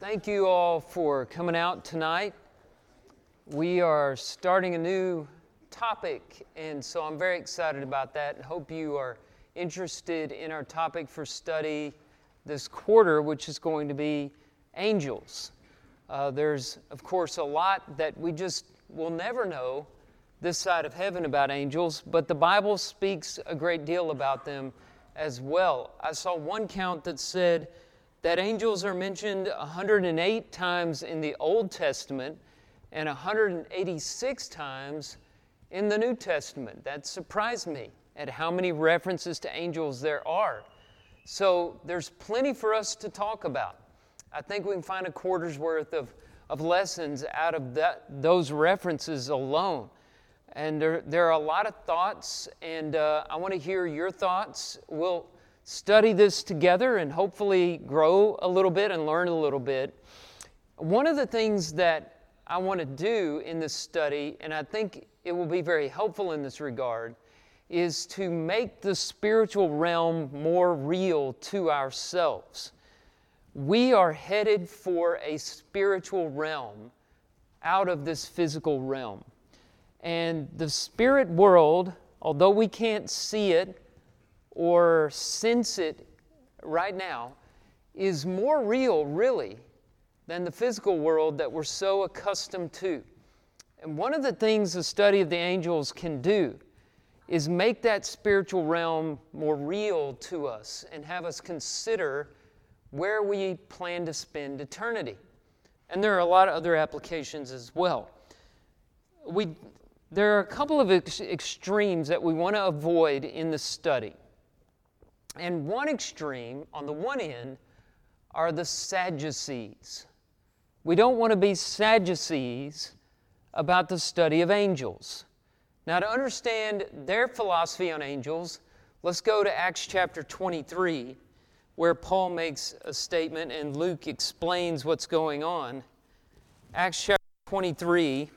Thank you all for coming out tonight. We are starting a new topic, and so I'm very excited about that and hope you are interested in our topic for study this quarter, which is going to be angels. Uh, there's, of course, a lot that we just will never know this side of heaven about angels, but the Bible speaks a great deal about them as well. I saw one count that said that angels are mentioned 108 times in the Old Testament and 186 times in the New Testament. That surprised me at how many references to angels there are. So there's plenty for us to talk about. I think we can find a quarter's worth of, of lessons out of that, those references alone. And there, there are a lot of thoughts, and uh, I want to hear your thoughts. We'll study this together and hopefully grow a little bit and learn a little bit. One of the things that I want to do in this study, and I think it will be very helpful in this regard, is to make the spiritual realm more real to ourselves. We are headed for a spiritual realm out of this physical realm. And the spirit world, although we can't see it, or sense it right now is more real, really, than the physical world that we're so accustomed to. And one of the things the study of the angels can do is make that spiritual realm more real to us and have us consider where we plan to spend eternity. And there are a lot of other applications as well. We, there are a couple of ex- extremes that we want to avoid in the study. And one extreme, on the one end, are the Sadducees. We don't want to be Sadducees about the study of angels. Now, to understand their philosophy on angels, let's go to Acts chapter 23, where Paul makes a statement and Luke explains what's going on. Acts chapter 23,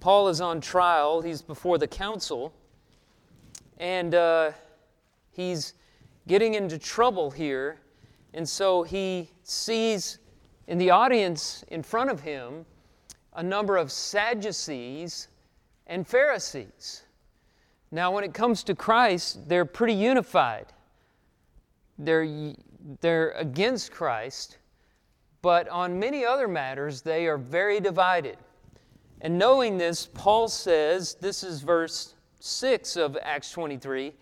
Paul is on trial, he's before the council, and uh, he's getting into trouble here. And so he sees in the audience in front of him a number of Sadducees and Pharisees. Now, when it comes to Christ, they're pretty unified. They're, they're against Christ, but on many other matters, they are very divided. And knowing this, Paul says, this is verse 6 of Acts 23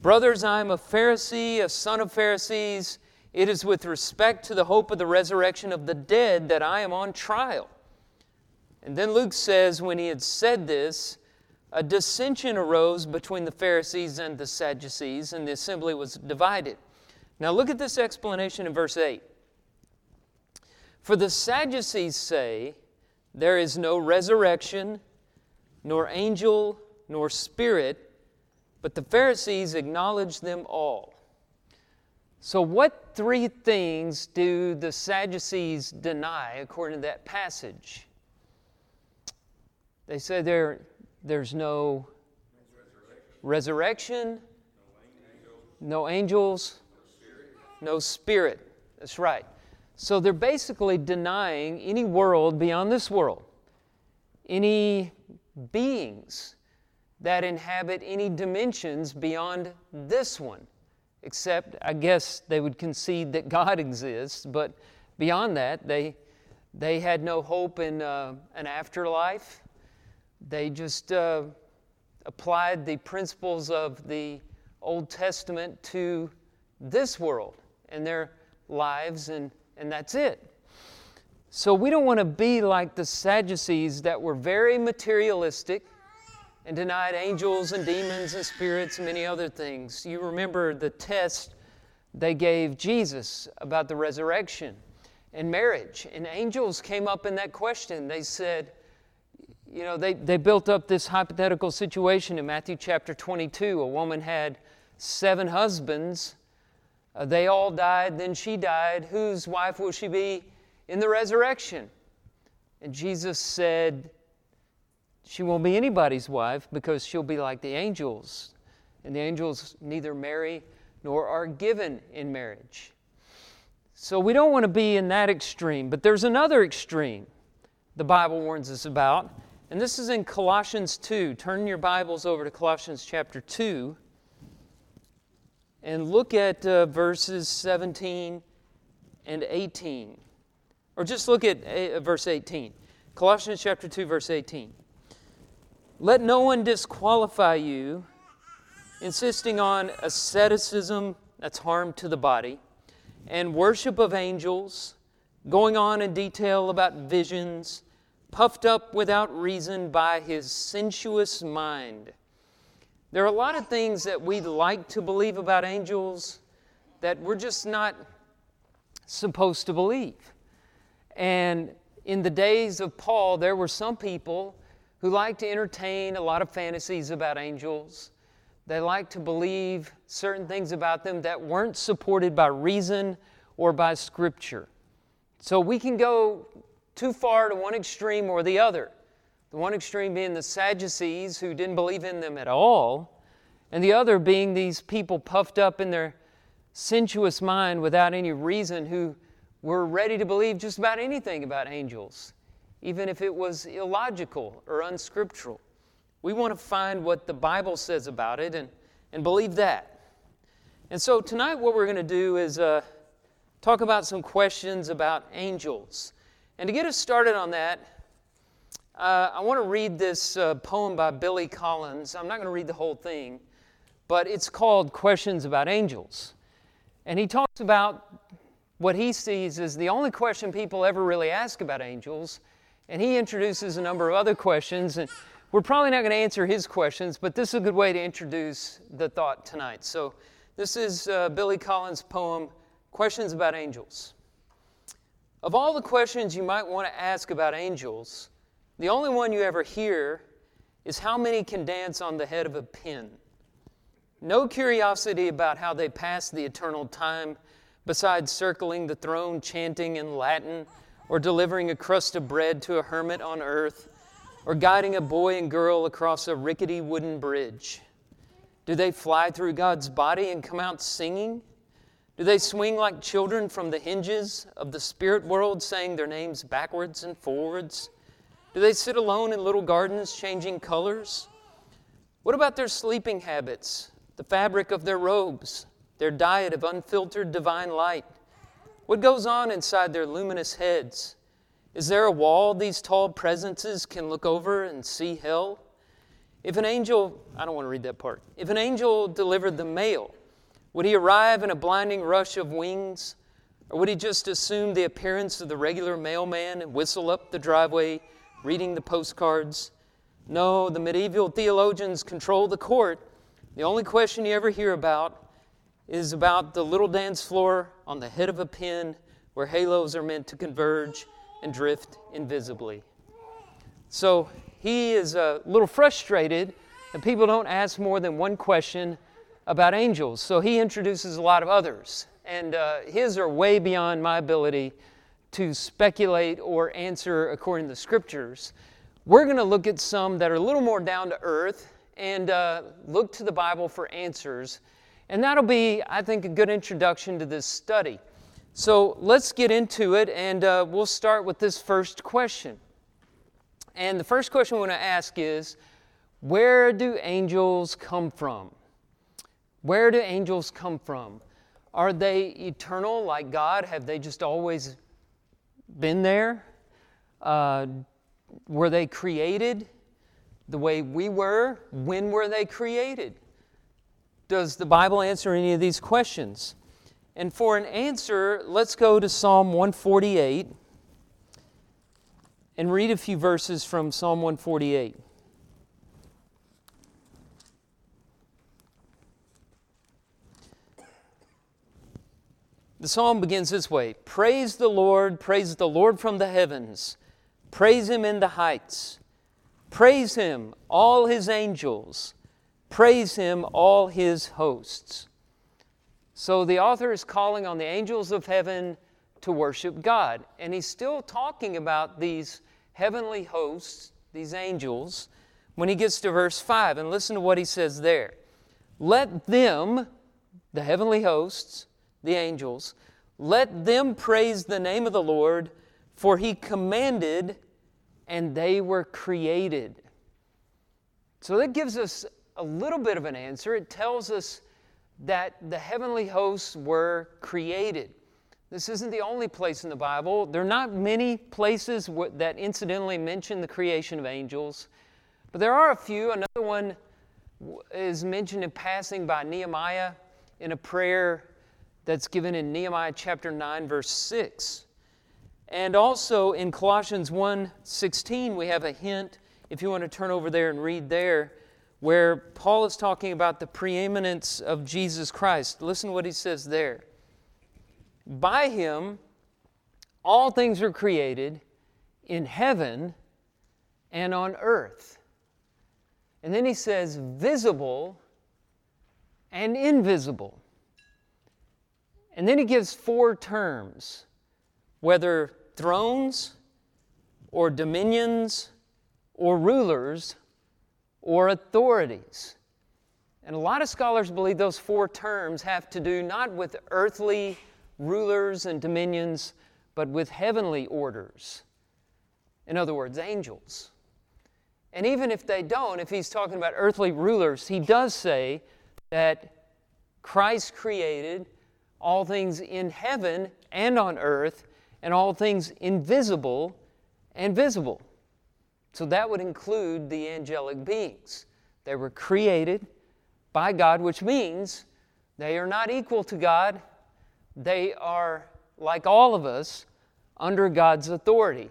Brothers, I am a Pharisee, a son of Pharisees. It is with respect to the hope of the resurrection of the dead that I am on trial. And then Luke says, when he had said this, a dissension arose between the Pharisees and the Sadducees, and the assembly was divided. Now look at this explanation in verse 8. For the Sadducees say, There is no resurrection, nor angel, nor spirit but the Pharisees acknowledged them all. So, what three things do the Sadducees deny according to that passage? They say there, there's no resurrection, no angels, no spirit. That's right. So they're basically denying any world beyond this world, any beings that inhabit any dimensions beyond this one. Except, I guess, they would concede that God exists, but beyond that, they, they had no hope in uh, an afterlife. They just uh, applied the principles of the Old Testament to this world and their lives, and, and that's it. So we don't want to be like the Sadducees that were very materialistic and denied angels and demons and spirits and many other things. You remember the test they gave Jesus about the resurrection and marriage. And angels came up in that question. They said, you know, they, they built up this hypothetical situation in Matthew chapter 22. A woman had seven husbands. Uh, they all died, then she died. Whose wife will she be in the resurrection? And Jesus said, she won't be anybody's wife because she'll be like the angels. And the angels neither marry nor are given in marriage. So we don't want to be in that extreme, but there's another extreme the Bible warns us about, and this is in Colossians 2. Turn your Bibles over to Colossians chapter 2 and look at uh, verses 17 and 18. Or just look at uh, verse 18. Colossians chapter 2, verse 18. Let no one disqualify you, insisting on asceticism that's harm to the body and worship of angels, going on in detail about visions, puffed up without reason by his sensuous mind. There are a lot of things that we like to believe about angels that we're just not supposed to believe. And in the days of Paul, there were some people who liked to entertain a lot of fantasies about angels they like to believe certain things about them that weren't supported by reason or by Scripture. So we can go too far to one extreme or the other. The one extreme being the Sadducees who didn't believe in them at all, and the other being these people puffed up in their sensuous mind without any reason who were ready to believe just about anything about angels, even if it was illogical or unscriptural. We want to find what the Bible says about it and, and believe that. And so tonight, what we're going to do is uh, talk about some questions about angels. And to get us started on that, uh, I want to read this uh, poem by Billy Collins. I'm not going to read the whole thing, but it's called Questions About Angels. And he talks about what he sees as the only question people ever really ask about angels. And he introduces a number of other questions. And we're probably not going to answer his questions, but this is a good way to introduce the thought tonight. So, this is uh, Billy Collins' poem, Questions About Angels. Of all the questions you might want to ask about angels, the only one you ever hear is how many can dance on the head of a pin. No curiosity about how they pass the eternal time besides circling the throne chanting in Latin or delivering a crust of bread to a hermit on earth or guiding a boy and girl across a rickety wooden bridge? Do they fly through God's body and come out singing? Do they swing like children from the hinges of the spirit world, saying their names backwards and forwards? Do they sit alone in little gardens, changing colors? What about their sleeping habits, the fabric of their robes, their diet of unfiltered divine light? What goes on inside their luminous heads? Is there a wall these tall presences can look over and see hell? If an angel, I don't want to read that part. If an angel delivered the mail, would he arrive in a blinding rush of wings? Or would he just assume the appearance of the regular mailman and whistle up the driveway, reading the postcards? No, the medieval theologians control the court. The only question you ever hear about is about the little dance floor on the head of a pin where halos are meant to converge and drift invisibly. So he is a little frustrated that people don't ask more than one question about angels. So he introduces a lot of others. And uh, his are way beyond my ability to speculate or answer according to the scriptures. We're going to look at some that are a little more down to earth and uh, look to the Bible for answers. And that'll be, I think, a good introduction to this study. So let's get into it, and uh, we'll start with this first question. And the first question we want to ask is Where do angels come from? Where do angels come from? Are they eternal like God? Have they just always been there? Uh, were they created the way we were? When were they created? Does the Bible answer any of these questions? And for an answer, let's go to Psalm 148 and read a few verses from Psalm 148. The psalm begins this way Praise the Lord, praise the Lord from the heavens, praise him in the heights, praise him, all his angels, praise him, all his hosts. So the author is calling on the angels of heaven to worship God. And he's still talking about these heavenly hosts, these angels, when he gets to verse 5. And listen to what he says there. Let them, the heavenly hosts, the angels, Let them praise the name of the Lord, for he commanded and they were created. So that gives us a little bit of an answer. It tells us that the heavenly hosts were created. This isn't the only place in the Bible. There are not many places that incidentally mention the creation of angels, but there are a few. Another one is mentioned in passing by Nehemiah in a prayer that's given in Nehemiah chapter 9 verse 6. And also in Colossians 1:16 we have a hint if you want to turn over there and read there where Paul is talking about the preeminence of Jesus Christ. Listen to what he says there. By him all things are created in heaven and on earth. And then he says visible and invisible. And then he gives four terms whether thrones or dominions or rulers or authorities. And a lot of scholars believe those four terms have to do not with earthly rulers and dominions, but with heavenly orders. In other words, angels. And even if they don't, if he's talking about earthly rulers, he does say that Christ created all things in heaven and on earth, and all things invisible and visible. So that would include the angelic beings. They were created by God, which means they are not equal to God. They are, like all of us, under God's authority.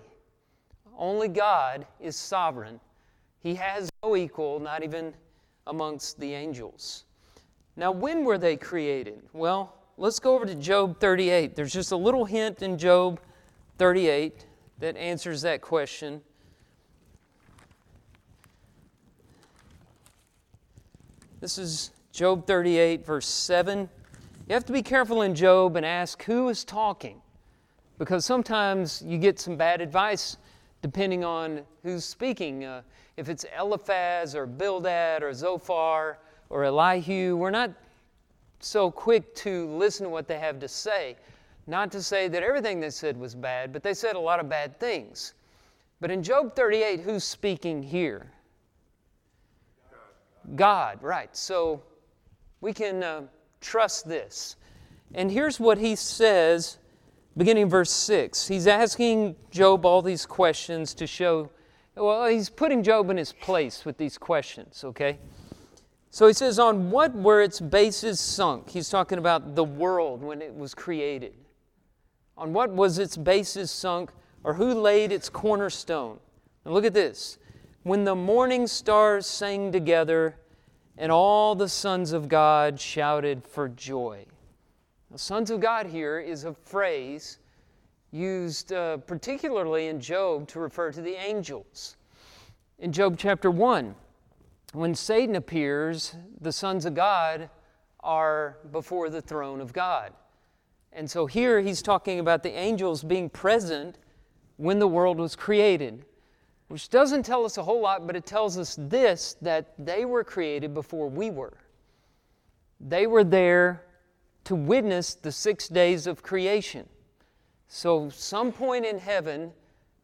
Only God is sovereign. He has no equal, not even amongst the angels. Now, when were they created? Well, let's go over to Job 38. There's just a little hint in Job 38 that answers that question. This is Job 38, verse 7. You have to be careful in Job and ask who is talking because sometimes you get some bad advice depending on who's speaking. Uh, if it's Eliphaz or Bildad or Zophar or Elihu, we're not so quick to listen to what they have to say. Not to say that everything they said was bad, but they said a lot of bad things. But in Job 38, who's speaking here? God, right. So we can uh, trust this. And here's what he says, beginning verse 6. He's asking Job all these questions to show, well, he's putting Job in his place with these questions, okay? So he says, On what were its bases sunk? He's talking about the world when it was created. On what was its bases sunk, or who laid its cornerstone? And look at this. When the morning stars sang together, and all the sons of God shouted for joy. The sons of God here is a phrase used uh, particularly in Job to refer to the angels. In Job chapter 1, when Satan appears, the sons of God are before the throne of God. And so here he's talking about the angels being present when the world was created, which doesn't tell us a whole lot, but it tells us this that they were created before we were. They were there to witness the six days of creation. So, some point in heaven,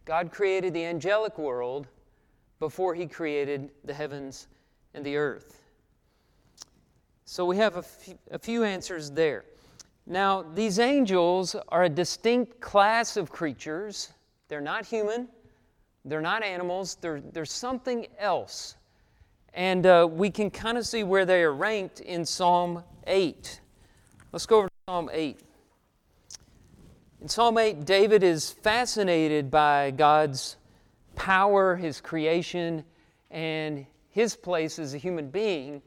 God created the angelic world before he created the heavens and the earth. So, we have a few, few answers there. Now, these angels are a distinct class of creatures. They're not human, they're not animals, they're, they're something else. And uh, we can kind of see where they are ranked in Psalm 8. Let's go over to Psalm 8. In Psalm 8, David is fascinated by God's power, his creation, and his place as a human being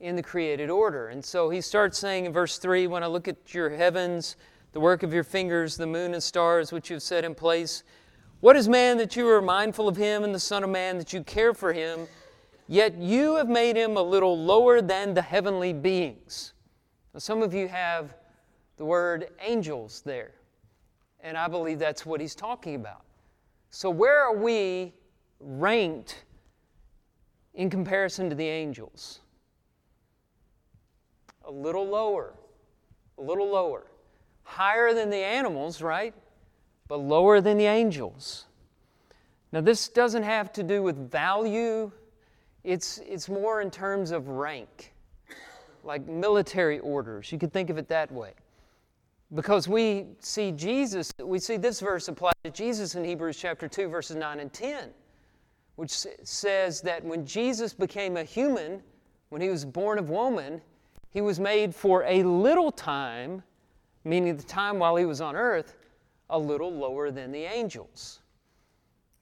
in the created order. And so he starts saying in verse 3 When I look at your heavens, the work of your fingers, the moon and stars which you've set in place, what is man that you are mindful of him, and the Son of Man that you care for him? Yet you have made him a little lower than the heavenly beings. Now, some of you have the word angels there, and I believe that's what he's talking about. So, where are we ranked in comparison to the angels? a little lower, a little lower. higher than the animals, right? But lower than the angels. Now, this doesn't have to do with value, it's, it's more in terms of rank, like military orders. You could think of it that way. Because we see Jesus, we see this verse apply to Jesus in Hebrews chapter 2, verses 9 and 10, which says that when Jesus became a human, when he was born of woman, he was made for a little time, meaning the time while he was on earth, a little lower than the angels.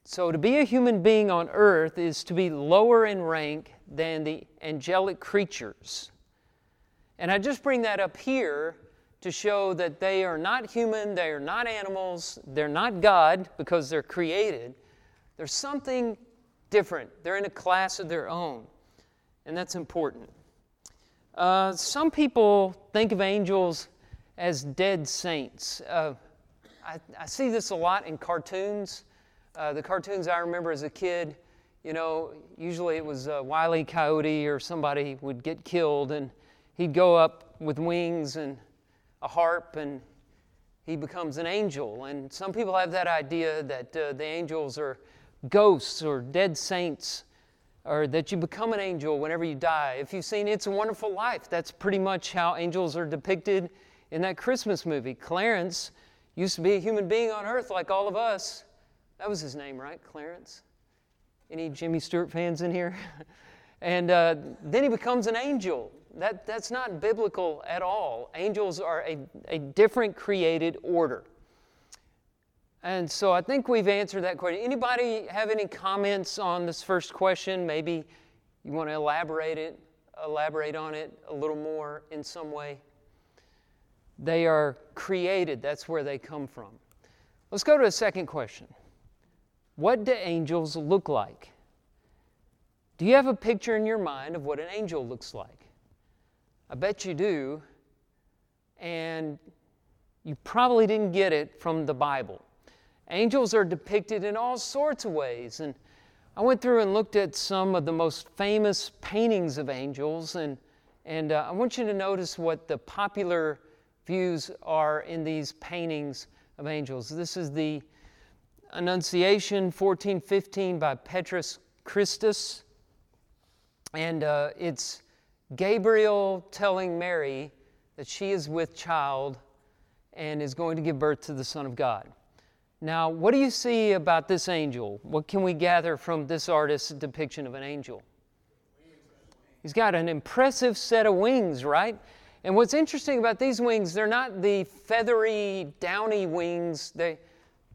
So to be a human being on earth is to be lower in rank than the angelic creatures. And I just bring that up here to show that they are not human, they are not animals, they're not God because they're created. There's something different. They're in a class of their own, and that's important. Uh, some people think of angels as dead saints. Uh, I, I, see this a lot in cartoons. Uh, the cartoons I remember as a kid, you know, usually it was uh, Wiley Coyote or somebody would get killed, and he'd go up with wings and a harp and he becomes an angel. And some people have that idea that uh, the angels are ghosts or dead saints, or that you become an angel whenever you die. If you've seen It's a Wonderful Life, that's pretty much how angels are depicted in that Christmas movie. Clarence used to be a human being on earth like all of us. That was his name, right? Clarence? Any Jimmy Stewart fans in here? and uh, then he becomes an angel. That, that's not biblical at all. Angels are a, a different created order. And so I think we've answered that question. Anybody have any comments on this first question? Maybe you want to elaborate it, elaborate on it a little more in some way. They are created, that's where they come from. Let's go to a second question. What do angels look like? Do you have a picture in your mind of what an angel looks like? I bet you do. And you probably didn't get it from the Bible. Angels are depicted in all sorts of ways. And I went through and looked at some of the most famous paintings of angels. And, and uh, I want you to notice what the popular views are in these paintings of angels. This is the Annunciation 1415 by Petrus Christus. And uh, it's Gabriel telling Mary that she is with child and is going to give birth to the Son of God. Now, what do you see about this angel? What can we gather from this artist's depiction of an angel? He's got an impressive set of wings, right? And what's interesting about these wings, they're not the feathery, downy wings. They,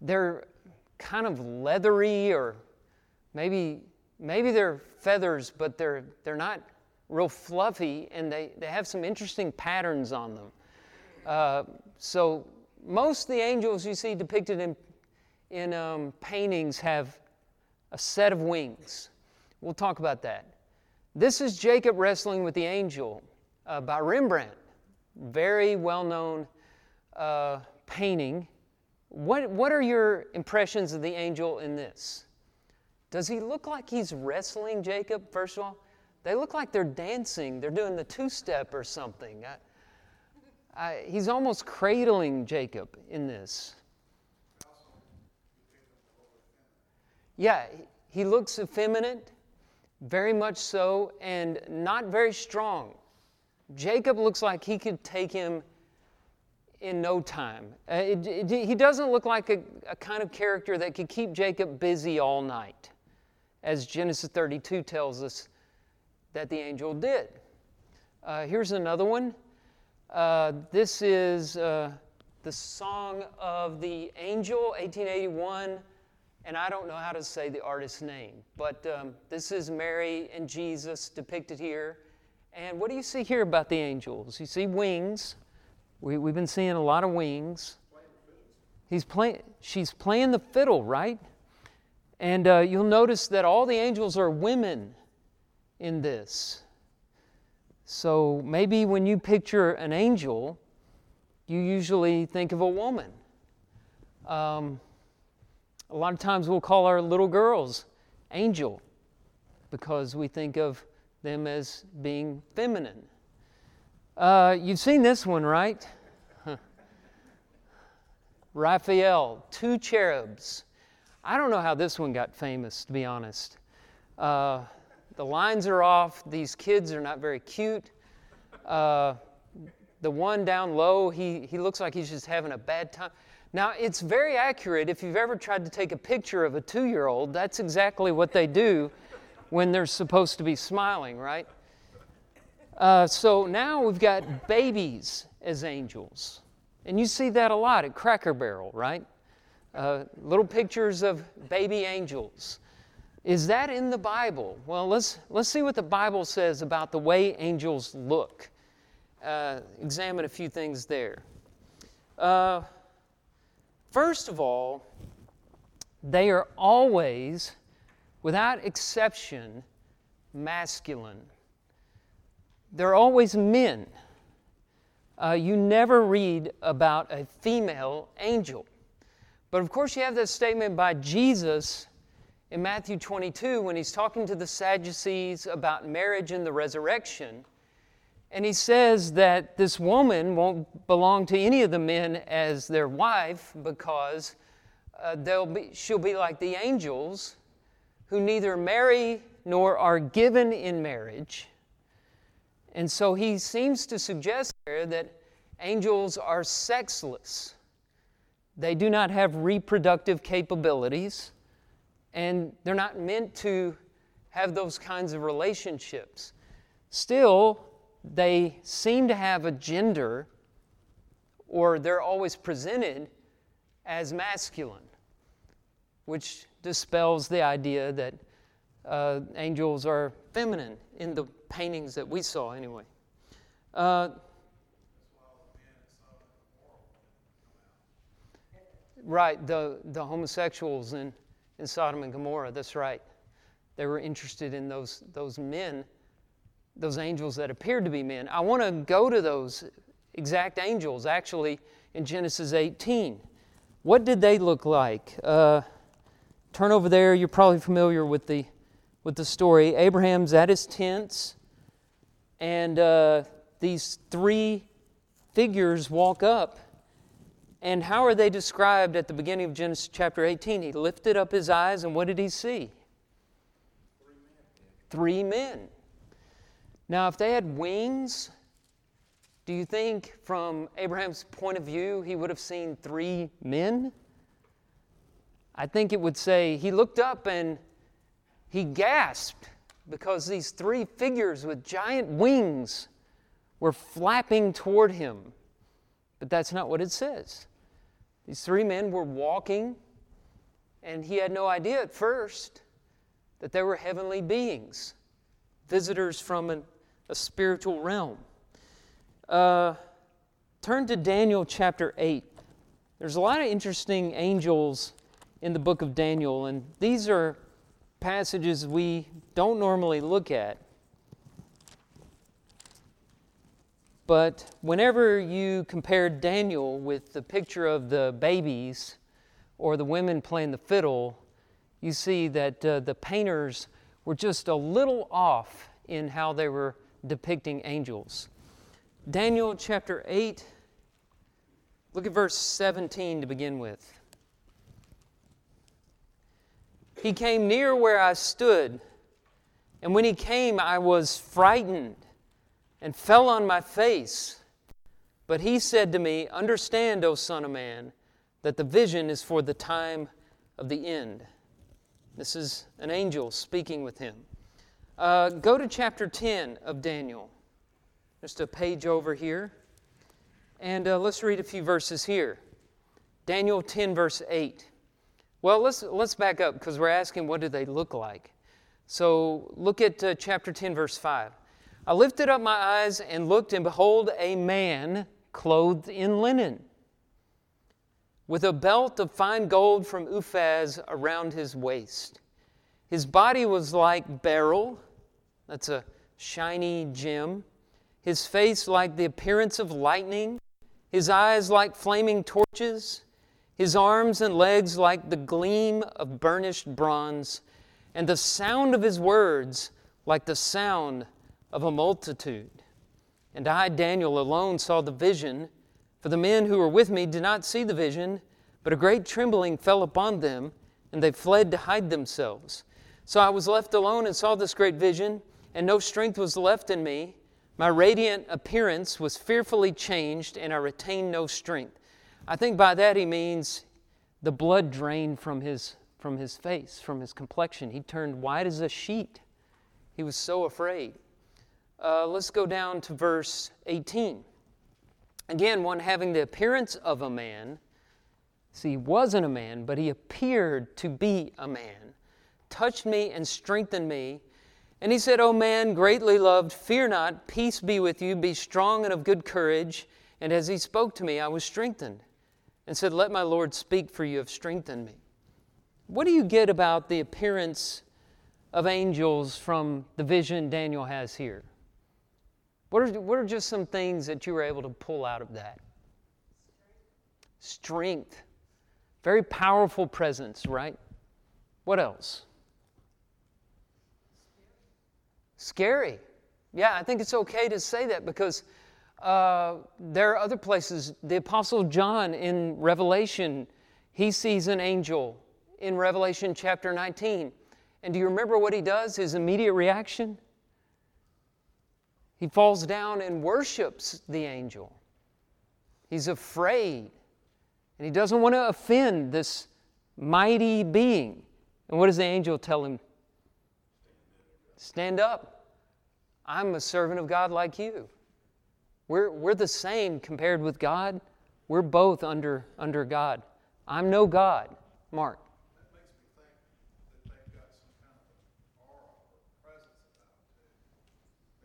they're kind of leathery, or maybe, maybe they're feathers, but they're, they're not real fluffy, and they, they have some interesting patterns on them. Uh, so, most of the angels you see depicted in, in um, paintings have a set of wings. We'll talk about that. This is Jacob wrestling with the angel uh, by Rembrandt. Very well known uh, painting. What, what are your impressions of the angel in this? Does he look like he's wrestling Jacob, first of all? They look like they're dancing. They're doing the two step or something. I, I, he's almost cradling Jacob in this. Yeah, he looks effeminate, very much so, and not very strong. Jacob looks like he could take him in no time. Uh, it, it, he doesn't look like a, a kind of character that could keep Jacob busy all night, as Genesis 32 tells us that the angel did. Uh, here's another one. Uh, this is uh, the Song of the Angel, 1881, and I don't know how to say the artist's name, but um, this is Mary and Jesus depicted here. And what do you see here about the angels? You see wings. We, we've been seeing a lot of wings. He's playing, she's playing the fiddle, right? And uh, you'll notice that all the angels are women in this. So maybe when you picture an angel, you usually think of a woman. Um, a lot of times we'll call our little girls angel because we think of them as being feminine. Uh, you've seen this one, right? Raphael, two cherubs. I don't know how this one got famous, to be honest. Uh, the lines are off. These kids are not very cute. Uh, the one down low, he, he looks like he's just having a bad time. Now, it's very accurate. If you've ever tried to take a picture of a two year old, that's exactly what they do when they're supposed to be smiling, right? Uh, so now we've got babies as angels. And you see that a lot at Cracker Barrel, right? Uh, little pictures of baby angels. Is that in the Bible? Well, let's, let's see what the Bible says about the way angels look. Uh, examine a few things there. Uh, first of all, they are always, without exception, masculine. They're always men. Uh, you never read about a female angel. But of course, you have that statement by Jesus in Matthew 22 when he's talking to the Sadducees about marriage and the resurrection. And he says that this woman won't belong to any of the men as their wife because uh, they'll be, she'll be like the angels who neither marry nor are given in marriage. And so he seems to suggest there that angels are sexless. They do not have reproductive capabilities, and they're not meant to have those kinds of relationships. Still, they seem to have a gender, or they're always presented as masculine, which dispels the idea that uh, angels are feminine in the paintings that we saw, anyway. Uh, right, the, the homosexuals in, in Sodom and Gomorrah, that's right. They were interested in those, those men, those angels that appeared to be men. I want to go to those exact angels actually in Genesis 18. What did they look like? Uh, turn over there, you're probably familiar with the, with the story. Abraham's at his tents and uh, these three figures walk up. And how are they described at the beginning of Genesis chapter 18? He lifted up his eyes, and what did he see? Three men. Three men. Now, if they had wings, do you think from Abraham's point of view he would have seen three men? I think it would say he looked up and he gasped because these three figures with giant wings were flapping toward him. But that's not what it says. These three men were walking, and he had no idea at first that they were heavenly beings, visitors from an, a spiritual realm. Uh, turn to Daniel chapter 8. There's a lot of interesting angels in the book of Daniel, and these are passages we don't normally look at. But whenever you compare Daniel with the picture of the babies or the women playing the fiddle, you see that uh, the painters were just a little off in how they were depicting angels. Daniel chapter 8, look at verse 17 to begin with. He came near where I stood, and when he came, I was frightened and fell on my face. But he said to me, Understand, O Son of Man, that the vision is for the time of the end. This is an angel speaking with him. Uh, go to chapter 10 of Daniel, just a page over here. And uh, let's read a few verses here. Daniel 10, verse 8. Well, let's, let's back up because we're asking what do they look like. So look at uh, chapter 10, verse 5. I lifted up my eyes and looked, and behold, a man clothed in linen, with a belt of fine gold from Uphaz around his waist. His body was like beryl, that's a shiny gem, his face like the appearance of lightning, his eyes like flaming torches his arms and legs like the gleam of burnished bronze, and the sound of his words like the sound of a multitude. And I, Daniel, alone saw the vision, for the men who were with me did not see the vision, But a great trembling fell upon them, and they fled to hide themselves. So I was left alone and saw this great vision, and no strength was left in me. My radiant appearance was fearfully changed, and I retained no strength. I think by that he means the blood drained from his, from his face, from his complexion. He turned white as a sheet. He was so afraid. Uh, let's go down to verse 18. Again, one having the appearance of a man. See, he wasn't a man, but he appeared to be a man. Touched me and strengthened me. And he said, O man, greatly loved, fear not, peace be with you, be strong and of good courage. And as he spoke to me, I was strengthened and said, Let my Lord speak, for you have strengthened me. What do you get about the appearance of angels from the vision Daniel has here? What are, what are just some things that you were able to pull out of that? Strength. Very powerful presence, right? What else? Scary. Yeah, I think it's okay to say that because uh, there are other places. The Apostle John in Revelation, he sees an angel in Revelation chapter 19. And do you remember what he does? His immediate reaction? He falls down and worships the angel. He's afraid. And he doesn't want to offend this mighty being. And what does the angel tell him? Stand up. I'm a servant of God like you. We're, we're the same compared with God. We're both under, under God. I'm no God. Mark.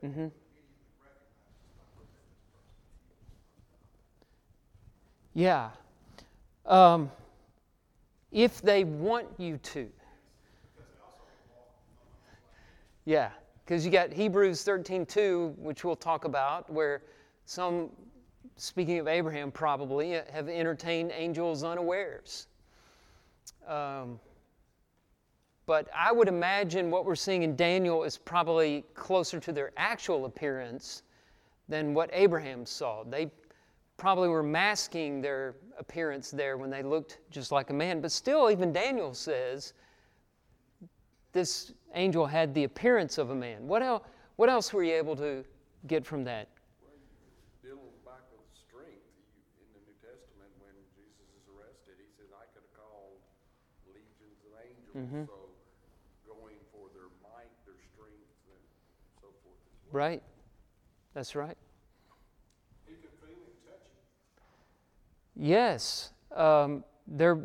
Mm-hmm. Yeah. Um, if they want you to. Yeah, because you got Hebrews 13:2, which we'll talk about, where some, speaking of Abraham, probably have entertained angels unawares. Um, but I would imagine what we're seeing in Daniel is probably closer to their actual appearance than what Abraham saw. They probably were masking their appearance there when they looked just like a man. But still, even Daniel says this angel had the appearance of a man. What, el- what else were you able to get from that? Mm-hmm. So going for their might, their strength, and so forth. Well. Right. That's right. Could feel him touching. Yes. Um, there,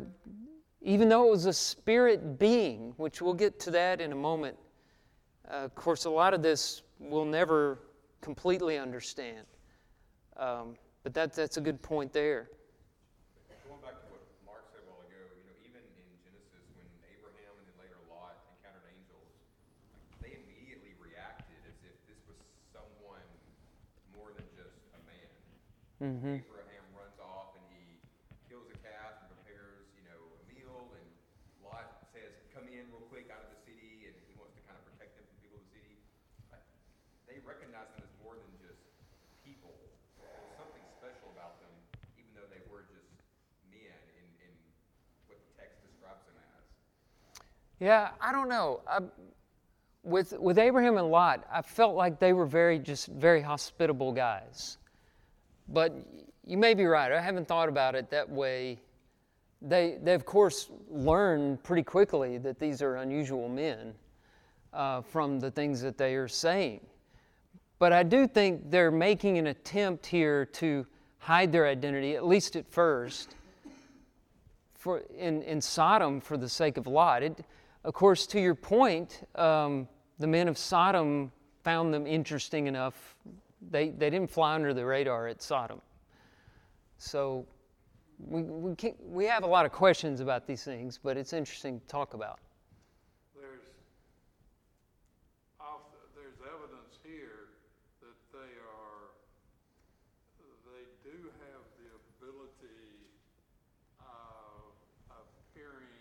even though it was a spirit being, which we'll get to that in a moment. Uh, of course, a lot of this we'll never completely understand. Um, but that, that's a good point there. Mm-hmm. Abraham runs off and he kills a calf and prepares, you know, a meal. And Lot says, "Come in real quick out of the city," and he wants to kind of protect them from people of the city. They recognize them as more than just people. There's something special about them, even though they were just men in, in what the text describes them as. Yeah, I don't know. I, with with Abraham and Lot, I felt like they were very just very hospitable guys. But you may be right. I haven't thought about it that way. They, they of course, learn pretty quickly that these are unusual men uh, from the things that they are saying. But I do think they're making an attempt here to hide their identity, at least at first, for, in, in Sodom for the sake of Lot. It, of course, to your point, um, the men of Sodom found them interesting enough they, they didn't fly under the radar at Sodom. So we, we, we have a lot of questions about these things, but it's interesting to talk about. There's, there's evidence here that they are, they do have the ability of appearing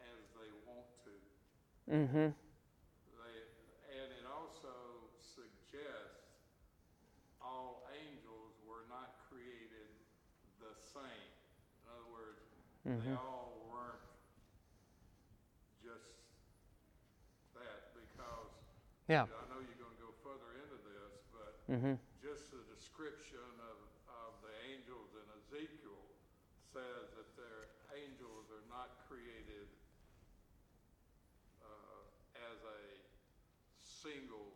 as they want to. Mm-hmm. They all weren't just that because Yeah. I know you're gonna go further into this, but Mm-hmm. just the description of, of the angels in Ezekiel says that their angels are not created uh, as a single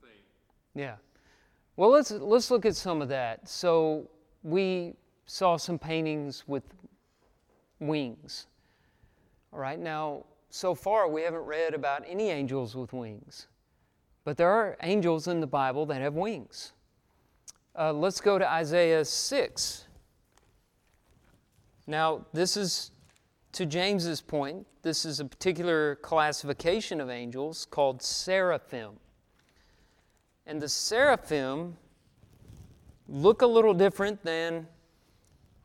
thing. Yeah. Well, let's let's look at some of that. So we saw some paintings with wings. All right. Now, so far we haven't read about any angels with wings, but there are angels in the Bible that have wings. Uh, let's go to Isaiah six. Now, this is to James's point. This is a particular classification of angels called seraphim. And the seraphim look a little different than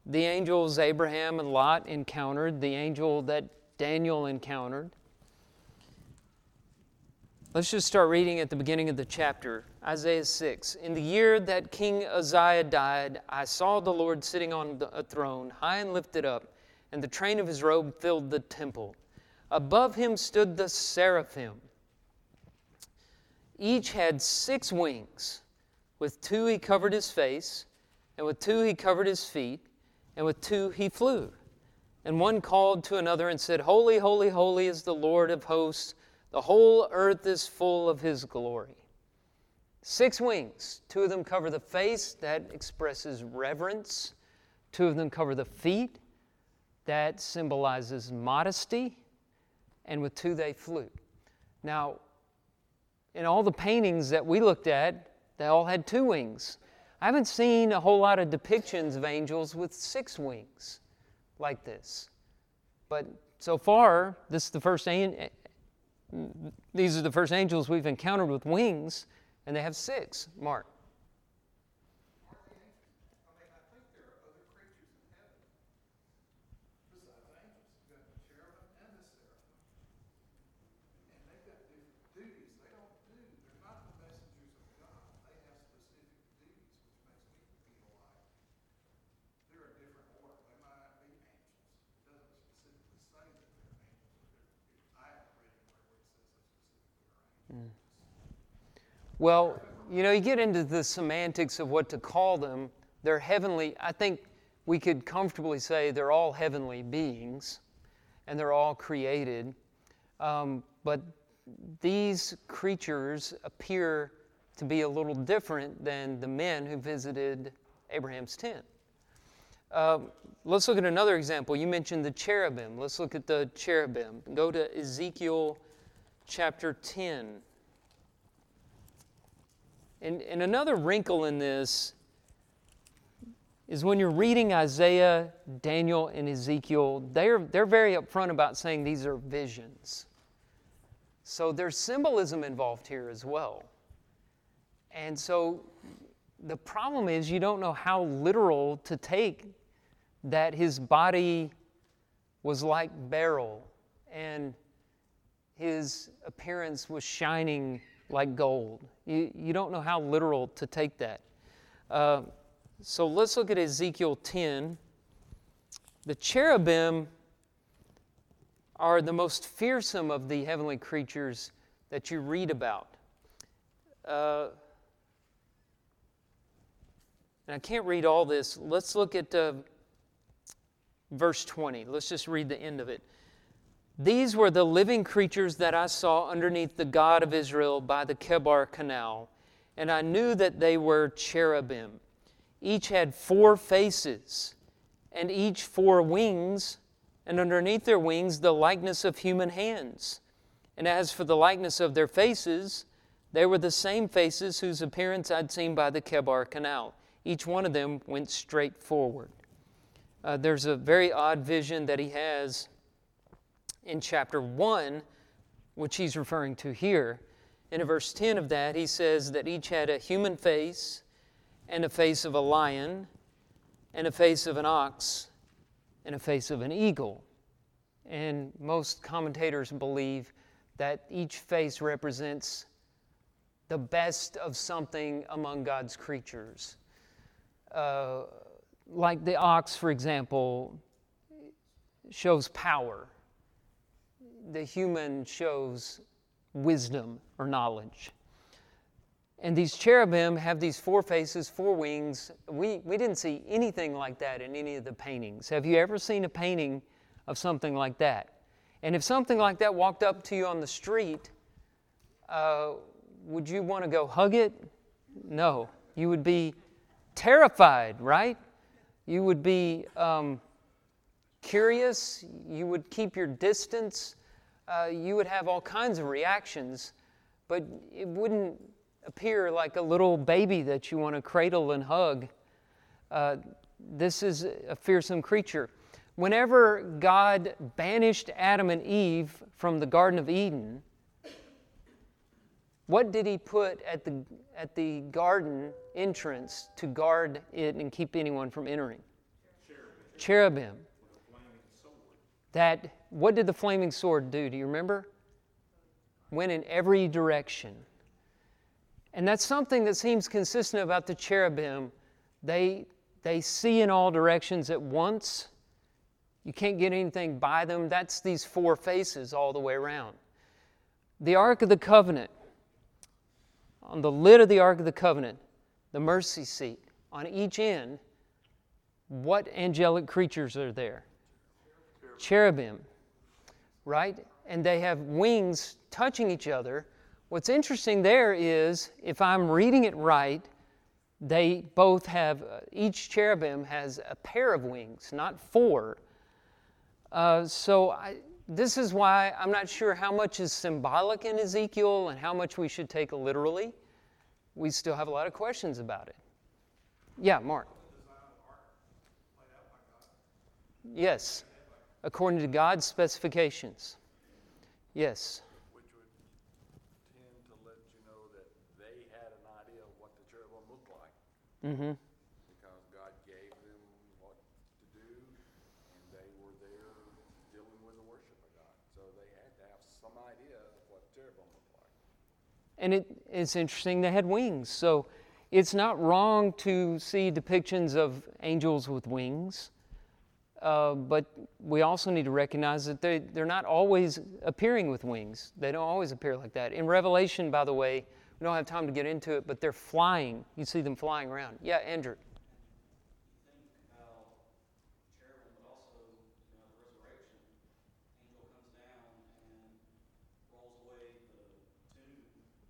the angels Abraham and Lot encountered, the angel that Daniel encountered. Let's just start reading at the beginning of the chapter, Isaiah 6. In the year that King Uzziah died, I saw the Lord sitting on a throne, high and lifted up, and the train of his robe filled the temple. Above him stood the seraphim. Each had six wings. With two he covered his face, and with two he covered his feet, and with two he flew. And one called to another and said, Holy, holy, holy is the Lord of hosts. The whole earth is full of his glory. Six wings. Two of them cover the face, that expresses reverence. Two of them cover the feet, that symbolizes modesty. And with two they flew. Now, in all the paintings that we looked at, they all had two wings. I haven't seen a whole lot of depictions of angels with six wings like this. But so far, this is the first an- eh, these are the first angels we've encountered with wings, and they have six. Mark. I mean, I think there are other creatures in heaven besides angels. You've got the cherubim and the seraphim. And they've got different duties. They don't do, they're not the messengers of God. They have specific duties, which makes me feel like they're a different order. They might not be angels. It doesn't specifically say that they're angels. but they're- I haven't read anywhere where it says they specifically are angels. Well, you know, you get into the semantics of what to call them. They're heavenly, I think we could comfortably say they're all heavenly beings and they're all created. Um, but these creatures appear to be a little different than the men who visited Abraham's tent. Um, let's look at another example. You mentioned the cherubim. Let's look at the cherubim. Go to Ezekiel chapter 10. And, and another wrinkle in this is when you're reading Isaiah, Daniel, and Ezekiel, they're, they're very upfront about saying these are visions. So there's symbolism involved here as well. And so the problem is you don't know how literal to take that his body was like beryl and his appearance was shining like gold. You, you don't know how literal to take that. Uh, so let's look at Ezekiel 10. The cherubim are the most fearsome of the heavenly creatures that you read about. Uh, and I can't read all this. Let's look at uh, verse 20. Let's just read the end of it. These were the living creatures that I saw underneath the God of Israel by the Kebar Canal, and I knew that they were cherubim. Each had four faces, and each four wings, and underneath their wings the likeness of human hands. And as for the likeness of their faces, they were the same faces whose appearance I'd seen by the Kebar Canal. Each one of them went straight forward. Uh, there's a very odd vision that he has in chapter 1, which he's referring to here. In verse 10 of that, he says that each had a human face, and a face of a lion, and a face of an ox, and a face of an eagle. And most commentators believe that each face represents the best of something among God's creatures. Uh, like the ox, for example, shows power, the human shows wisdom or knowledge. And these cherubim have these four faces, four wings. We, we didn't see anything like that in any of the paintings. Have you ever seen a painting of something like that? And if something like that walked up to you on the street, uh, would you want to go hug it? No. You would be terrified, right? You would be um, curious. You would keep your distance. Uh, you would have all kinds of reactions, but it wouldn't appear like a little baby that you want to cradle and hug. Uh, this is a fearsome creature. Whenever God banished Adam and Eve from the Garden of Eden, what did he put at the, at the garden entrance to guard it and keep anyone from entering? Cherubim. Cherubim. That, what did the flaming sword do? Do you remember? Went in every direction. And that's something that seems consistent about the cherubim. They, they see in all directions at once. You can't get anything by them. That's these four faces all the way around. The Ark of the Covenant, on the lid of the Ark of the Covenant, the mercy seat, on each end, what angelic creatures are there? Cherubim, right? And they have wings touching each other. What's interesting there is, if I'm reading it right, they both have, uh, each cherubim has a pair of wings, not four. Uh, so I, this is why I'm not sure how much is symbolic in Ezekiel and how much we should take literally. We still have a lot of questions about it. Yeah, Mark. Yes, according to God's specifications. Yes. Which would tend to let you know that they had an idea of what the cherubim looked like. Mm-hmm. Because God gave them what to do, and they were there dealing with the worship of God. So they had to have some idea of what cherubim looked like. And it, it's interesting, they had wings. So it's not wrong to see depictions of angels with wings. Uh, but we also need to recognize that they, they're not always appearing with wings. They don't always appear like that. In Revelation, by the way, we don't have time to get into it, but they're flying. You see them flying around. Yeah, Andrew.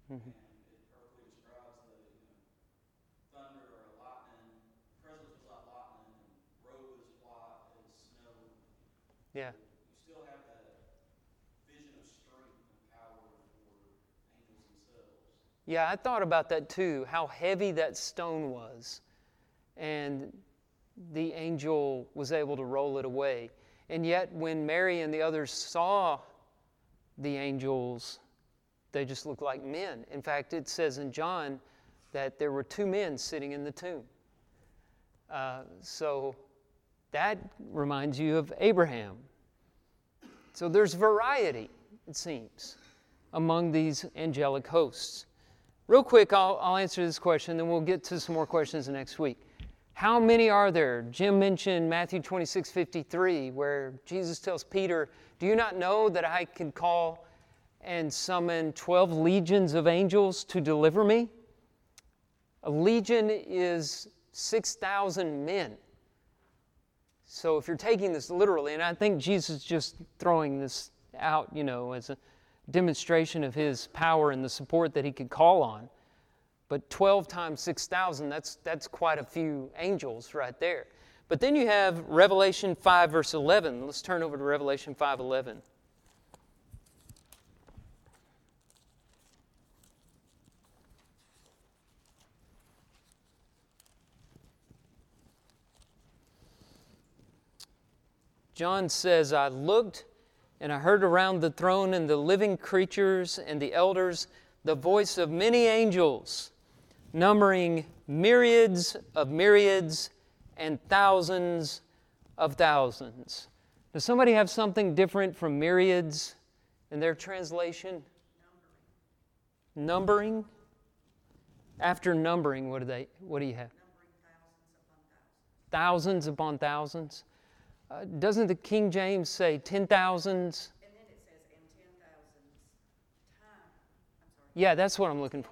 and it perfectly describes the you know, thunder or lightning. Presence was like lightning, and road was white as snow. Yeah. You still have that vision of strength and power for angels themselves. Yeah, I thought about that too, how heavy that stone was. And the angel was able to roll it away. And yet, when Mary and the others saw the angels, they just looked like men. In fact, it says in John that there were two men sitting in the tomb. Uh, so that reminds you of Abraham. So there's variety, it seems, among these angelic hosts. Real quick, I'll, I'll answer this question, then we'll get to some more questions next week. How many are there? Jim mentioned Matthew 26 53, where Jesus tells Peter, Do you not know that I can call and summon 12 legions of angels to deliver me? A legion is 6,000 men. So if you're taking this literally, and I think Jesus is just throwing this out, you know, as a demonstration of his power and the support that he could call on. But 12 times 6,000, that's, that's quite a few angels right there. But then you have Revelation 5, verse 11. Let's turn over to Revelation 5, 11. John says, I looked and I heard around the throne and the living creatures and the elders the voice of many angels, numbering myriads of myriads and thousands of thousands. Does somebody have something different from myriads in their translation? Numbering. numbering? After numbering, what do they what do you have? Numbering thousands upon thousands. Thousands upon thousands. Uh, doesn't the King James say 10,000s? And then it says, and ten thousands times, Yeah, that's what I'm looking for.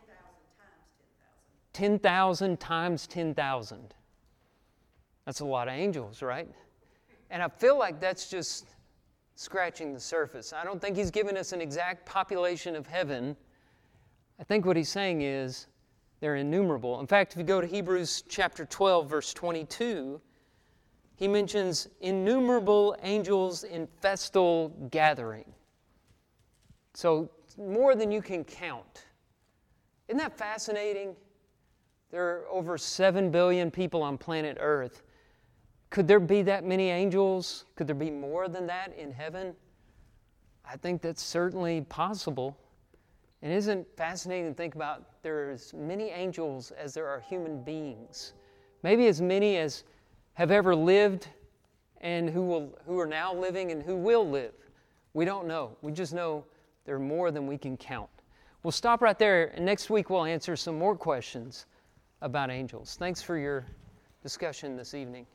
ten thousand times ten thousand. times 10,000. That's a lot of angels, right? And I feel like that's just scratching the surface. I don't think he's giving us an exact population of heaven. I think what he's saying is they're innumerable. In fact, if you go to Hebrews chapter 12, verse 22, he mentions innumerable angels in festal gathering. So, more than you can count. Isn't that fascinating? There are over 7 billion people on planet Earth. Could there be that many angels? Could there be more than that in heaven? I think that's certainly possible. And isn't fascinating to think about there are as many angels as there are human beings? Maybe as many as have ever lived and who, will, who are now living and who will live. We don't know. We just know there are more than we can count. We'll stop right there, and next week we'll answer some more questions about angels. Thanks for your discussion this evening.